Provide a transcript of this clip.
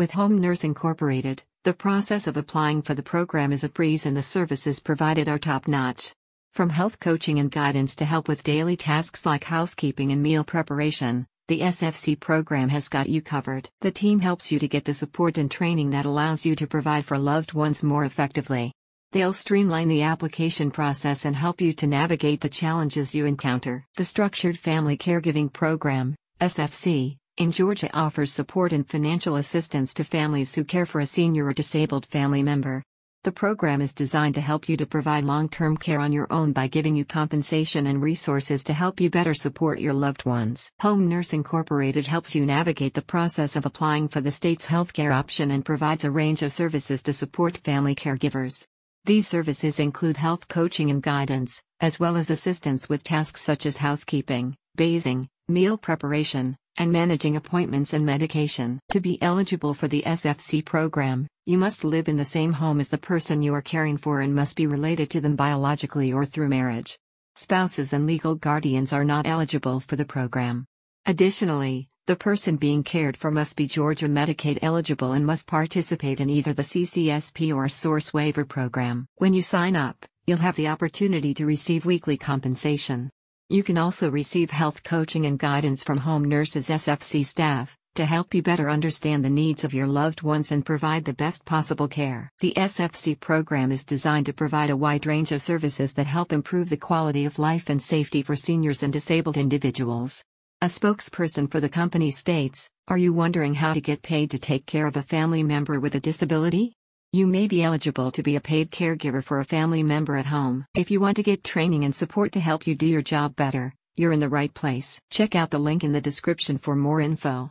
With Home Nurse Incorporated, the process of applying for the program is a breeze and the services provided are top notch. From health coaching and guidance to help with daily tasks like housekeeping and meal preparation, the SFC program has got you covered. The team helps you to get the support and training that allows you to provide for loved ones more effectively. They'll streamline the application process and help you to navigate the challenges you encounter. The Structured Family Caregiving Program, SFC, in Georgia offers support and financial assistance to families who care for a senior or disabled family member. The program is designed to help you to provide long term care on your own by giving you compensation and resources to help you better support your loved ones. Home Nurse Incorporated helps you navigate the process of applying for the state's healthcare option and provides a range of services to support family caregivers. These services include health coaching and guidance, as well as assistance with tasks such as housekeeping, bathing, meal preparation, and managing appointments and medication. To be eligible for the SFC program, you must live in the same home as the person you are caring for and must be related to them biologically or through marriage. Spouses and legal guardians are not eligible for the program. Additionally, the person being cared for must be Georgia Medicaid eligible and must participate in either the CCSP or Source Waiver program. When you sign up, you'll have the opportunity to receive weekly compensation. You can also receive health coaching and guidance from Home Nurses SFC staff to help you better understand the needs of your loved ones and provide the best possible care. The SFC program is designed to provide a wide range of services that help improve the quality of life and safety for seniors and disabled individuals. A spokesperson for the company states Are you wondering how to get paid to take care of a family member with a disability? You may be eligible to be a paid caregiver for a family member at home. If you want to get training and support to help you do your job better, you're in the right place. Check out the link in the description for more info.